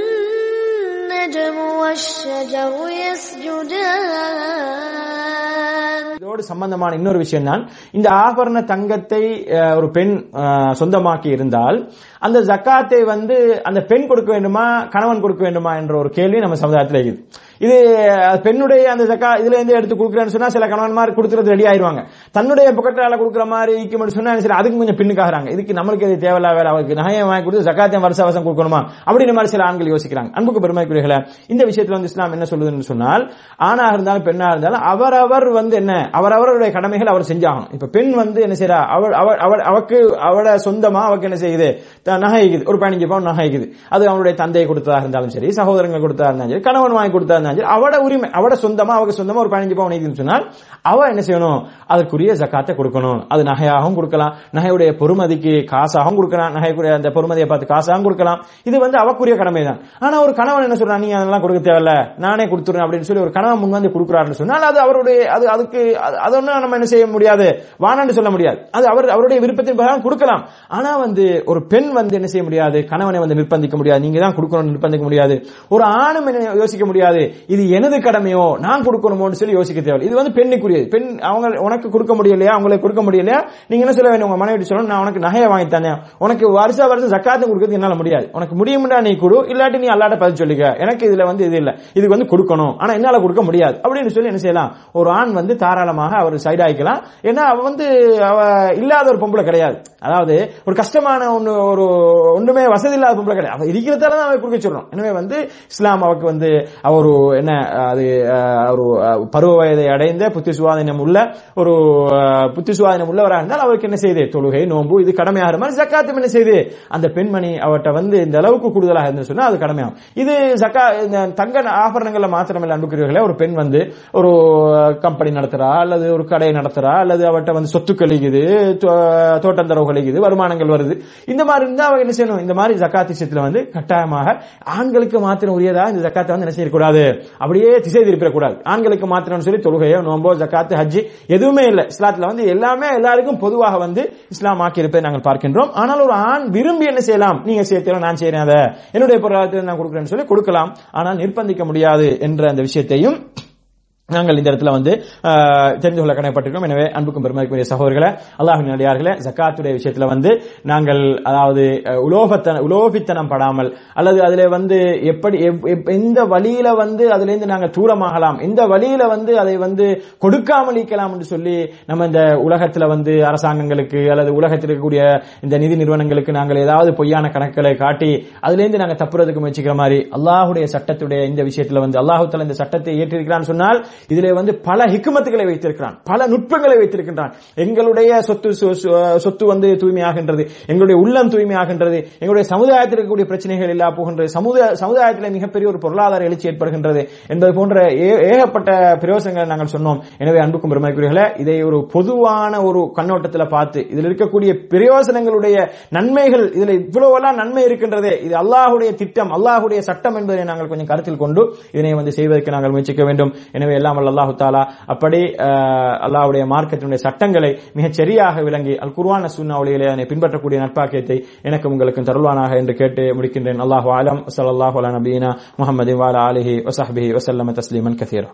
والنجم والشجر يسجدان இதோடு சம்பந்தமான இன்னொரு விஷயம் தான் இந்த ஆபரண தங்கத்தை ஒரு பெண் சொந்தமாக்கி இருந்தால் அந்த ஜக்காத்தை வந்து அந்த பெண் கொடுக்க வேண்டுமா கணவன் கொடுக்க வேண்டுமா என்ற ஒரு கேள்வி நம்ம சமுதாயத்தில் இருக்குது. இது பெண்ணுடைய அந்த ஜக்கா இதுல இருந்து எடுத்து கொடுக்குறேன்னு சொன்னா சில கணவன்மார் கொடுக்கறது ரெடி ஆயிருவாங்க. தன்னுடைய புகட்டால கொடுக்குற மாதிரி ஈக்குமெண்ட் சொன்னா சரி அதுக்கு கொஞ்சம் பின்னுக்காகிறாங்க. இதுக்கு நம்மளுக்கு இது தேவையில்லா வேலை அவருக்கு நகையை வாங்கி கொடுத்து ஜக்காத்தையும் வருஷ வருஷம் கொடுக்கணுமா? அப்படின்ற மாதிரி சில ஆண்கள் யோசிக்கிறாங்க. அன்புக்கு பெருமைக்குரியர்களை இந்த விஷயத்துல வந்து இஸ்லாம் என்ன சொல்லுதுன்னு சொன்னால் ஆணாக இருந்தாலும் பெண்ணாக இருந்தாலும் அவரவர் வந்து என்ன அவரவருடைய கடமைகள் அவர் செஞ்சாகணும். இப்ப பெண் வந்து என்ன செய்யறா அவள் அவள் அவள் அவக்கு அவளை சொந்தமா அவக்கு என்ன செய்யுது? நகைக்குது. ஒரு பதினஞ்சு பவுன் நகைக்குது. அது அவனுடைய தந்தையை கொடுத்ததாக இருந்தாலும் சரி சகோதரங்கள் கொடுத்தா இருந்தாலும் சரி கணவன் வாங்கி கொடுத்தா இருந்தாலும் சரி அவட உரிமை அவட சொந்தமா அவக்கு சொந்தமா ஒரு பதினஞ்சு பவுன் இருக்குன்னு சொன்னால் அவ என்ன செய்யணும்? அதற்குரிய ஜக்காத்தை கொடுக்கணும். அது நகையாகவும் கொடுக்கலாம். நகையுடைய பொறுமதிக்கு காசாகவும் கொடுக்கலாம். நகைக்குரிய அந்த பொறுமதியை பார்த்து காசாகவும் கொடுக்கலாம். இது வந்து அவக்குரிய கடமை தான் ஆனா ஒரு கணவன் என்ன சொல்றான்? நீ அதெல்லாம் கொடுக்க தேவையில்ல. நானே கொடுத்துறேன் அப்படின்னு சொல்லி ஒரு கணவன் முன் வந்து கொடுக்குறாருன்னு சொன்னால் அது அவருடைய அது அதுக்கு அது- அது நம்ம என்ன செய்ய முடியாது? வானான்னு சொல்ல முடியாது. அது அவர் அவருடைய விருப்பத்தின் பிரகாரம் கொடுக்கலாம். ஆனா வந்து ஒரு பெண் வந்து என்ன செய்ய முடியாது? கணவனை வந்து நிர்பந்திக்க முடியாது. நீங்க தான் கொடுக்கணும்னு நிர்பந்திக்க முடியாது. ஒரு ஆணும் என்ன யோசிக்க முடியாது? இது எனது கடமையோ? நான் கொடுக்கணுமோன்னு சொல்லி யோசிக்க தேவை இது வந்து பெண்ணுக்குரியது. பெண் அவங்க உனக்கு கொடுக்க முடியலையா? அவங்களுக்கு கொடுக்க முடியலையா? நீங்க என்ன சொல்ல வேணும் உங்க மனைவி சொல்லணும். நான் உனக்கு நகையை வாங்கி தந்தேன் உனக்கு வருஷ வருஷம் ஜக்காத்து கொடுக்கறது என்னால முடியாது. உனக்கு முடியும்டா நீ கொடு. இல்லாட்டி நீ அல்லாட்ட பதில் சொல்லிக்க எனக்கு இதுல வந்து இது இல்ல. இதுக்கு வந்து கொடுக்கணும். ஆனா என்னால கொடுக்க முடியாது. அப்படின்னு சொல்லி என்ன செய்யலாம்? ஒரு ஆண் வந்து காரணமாக அவர் சைடாய்க்கலாம் ஏன்னா அவ வந்து அவ இல்லாத ஒரு பொம்பளை கிடையாது. அதாவது ஒரு கஷ்டமான ஒண்ணு ஒரு ஒண்ணுமே வசதி இல்லாத பொம்பளை கிடையாது. அவ இருக்கிறதால தான் அவன் குறுக்க சொல்றோம். எனவே வந்து இஸ்லாம் அவருக்கு வந்து அவரு என்ன அது ஒரு பருவ வயதை அடைந்த புத்தி சுவாதீனம் உள்ள ஒரு புத்தி சுவாதீனம் உள்ளவராக இருந்தால் அவருக்கு என்ன செய்து? தொழுகை நோன்பு இது கடமையாகிற மாதிரி ஜக்காத்தும் என்ன செய்து? அந்த பெண்மணி அவட்ட வந்து இந்த அளவுக்கு கூடுதலாக இருந்து சொன்னா அது கடமையாகும். இது ஜக்கா இந்த தங்க ஆபரணங்களில் மாத்திரமில்லை அன்புக்குரியவர்களே. ஒரு பெண் வந்து ஒரு கம்பெனி நடத்துறா அல்லது ஒரு கடையை நடத்துறா? அல்லது அவட்ட வந்து சொத்து கழிக்குது தோட்டந்தரவு கழிக்குது வருமானங்கள் வருது. இந்த மாதிரி இருந்தா அவங்க என்ன செய்யணும்? இந்த மாதிரி ஜக்காத் விஷயத்துல வந்து கட்டாயமாக ஆண்களுக்கு மாத்திரம் உரியதா? இந்த ஜக்காத்தை வந்து என்ன செய்யக்கூடாது? அப்படியே திசை திருப்பிடக்கூடாது. ஆண்களுக்கு மாத்திரம்னு சொல்லி தொழுகையோ நோம்போ ஜக்காத்து ஹஜ்ஜி எதுவுமே இல்லை. இஸ்லாத்துல வந்து எல்லாமே எல்லாருக்கும் பொதுவாக வந்து இஸ்லாம் ஆக்கி இருப்பதை நாங்கள் பார்க்கின்றோம். ஆனால் ஒரு ஆண் விரும்பி என்ன செய்யலாம்? நீங்க சேர்த்தலாம் நான் செய்யறேன் அதை. என்னுடைய பொருளாதாரத்தை நான் கொடுக்குறேன்னு சொல்லி கொடுக்கலாம். ஆனால் நிர்பந்திக்க முடியாது என்ற அந்த விஷயத்தையும் நாங்கள் இந்த இடத்துல வந்து தெரிந்து கொள்ள கடமைப்பட்டிருக்கோம் எனவே அன்புக்கும் பெருமதிக்குரிய சகோதரர்களை அல்லாஹின் அடியார்களே ஜக்காத்துடைய விஷயத்துல வந்து நாங்கள் அதாவது உலோகத்தன உலோபித்தனம் படாமல் அல்லது அதுல வந்து எப்படி எப்- எப்- எந்த வழியில வந்து அதுல இருந்து நாங்கள் தூரமாகலாம் எந்த வழியில வந்து அதை வந்து கொடுக்காமல் ஈக்கலாம் என்று சொல்லி நம்ம இந்த உலகத்துல வந்து அரசாங்கங்களுக்கு அல்லது உலகத்தில் இருக்கக்கூடிய இந்த நிதி நிறுவனங்களுக்கு நாங்கள் ஏதாவது பொய்யான கணக்குகளை காட்டி அதுல இருந்து நாங்கள் தப்புறதுக்கு முயற்சிக்கிற மாதிரி அல்லாஹுடைய சட்டத்துடைய இந்த விஷயத்துல வந்து அல்லாஹு இந்த சட்டத்தை ஏற்றிருக்கிறான்னு சொன்னால் இதிலே வந்து பல ஹிக்குமத்துகளை வைத்திருக்கிறான். பல நுட்பங்களை வைத்திருக்கின்றான். எங்களுடைய சொத்து சொத்து வந்து தூய்மையாகின்றது. எங்களுடைய உள்ளம் தூய்மையாகின்றது. எங்களுடைய சமுதாயத்தில் இருக்கக்கூடிய பிரச்சனைகள் இல்லா போகின்றது. சமுதாய சமுதாயத்தில் மிகப்பெரிய ஒரு பொருளாதார எழுச்சி ஏற்படுகின்றது என்பது போன்ற ஏகப்பட்ட பிரயோசனங்களை நாங்கள் சொன்னோம். எனவே அன்புக்கும் பெருமைக்குரியர்களே இதை ஒரு பொதுவான ஒரு கண்ணோட்டத்தில் பார்த்து இதில் இருக்கக்கூடிய பிரயோசனங்களுடைய நன்மைகள் இதில் இவ்வளவெல்லாம் நன்மை இருக்கின்றதே இது அல்லாஹுடைய திட்டம் அல்லாஹுடைய சட்டம் என்பதை நாங்கள் கொஞ்சம் கருத்தில் கொண்டு இதனை வந்து செய்வதற்கு நாங்கள் முயற்சிக்க வேண்டும். எனவே எல்லாம் அல்லாஹு தாலா அப்படி அல்லாவுடைய மார்க்கத்தினுடைய சட்டங்களை மிகச் சரியாக விளங்கி அல் குர்வான சுன்னா அதனை பின்பற்றக்கூடிய நட்பாக்கியத்தை எனக்கும் உங்களுக்கும் தருள்வானாக என்று கேட்டு முடிக்கின்றேன். அல்லாஹு ஆலம் ஸல்லல்லாஹு அலா நபீனா முகமது வாலா அலிஹி வஸஹ்பிஹி வசல்லம் தஸ்லீமன் கசீரா.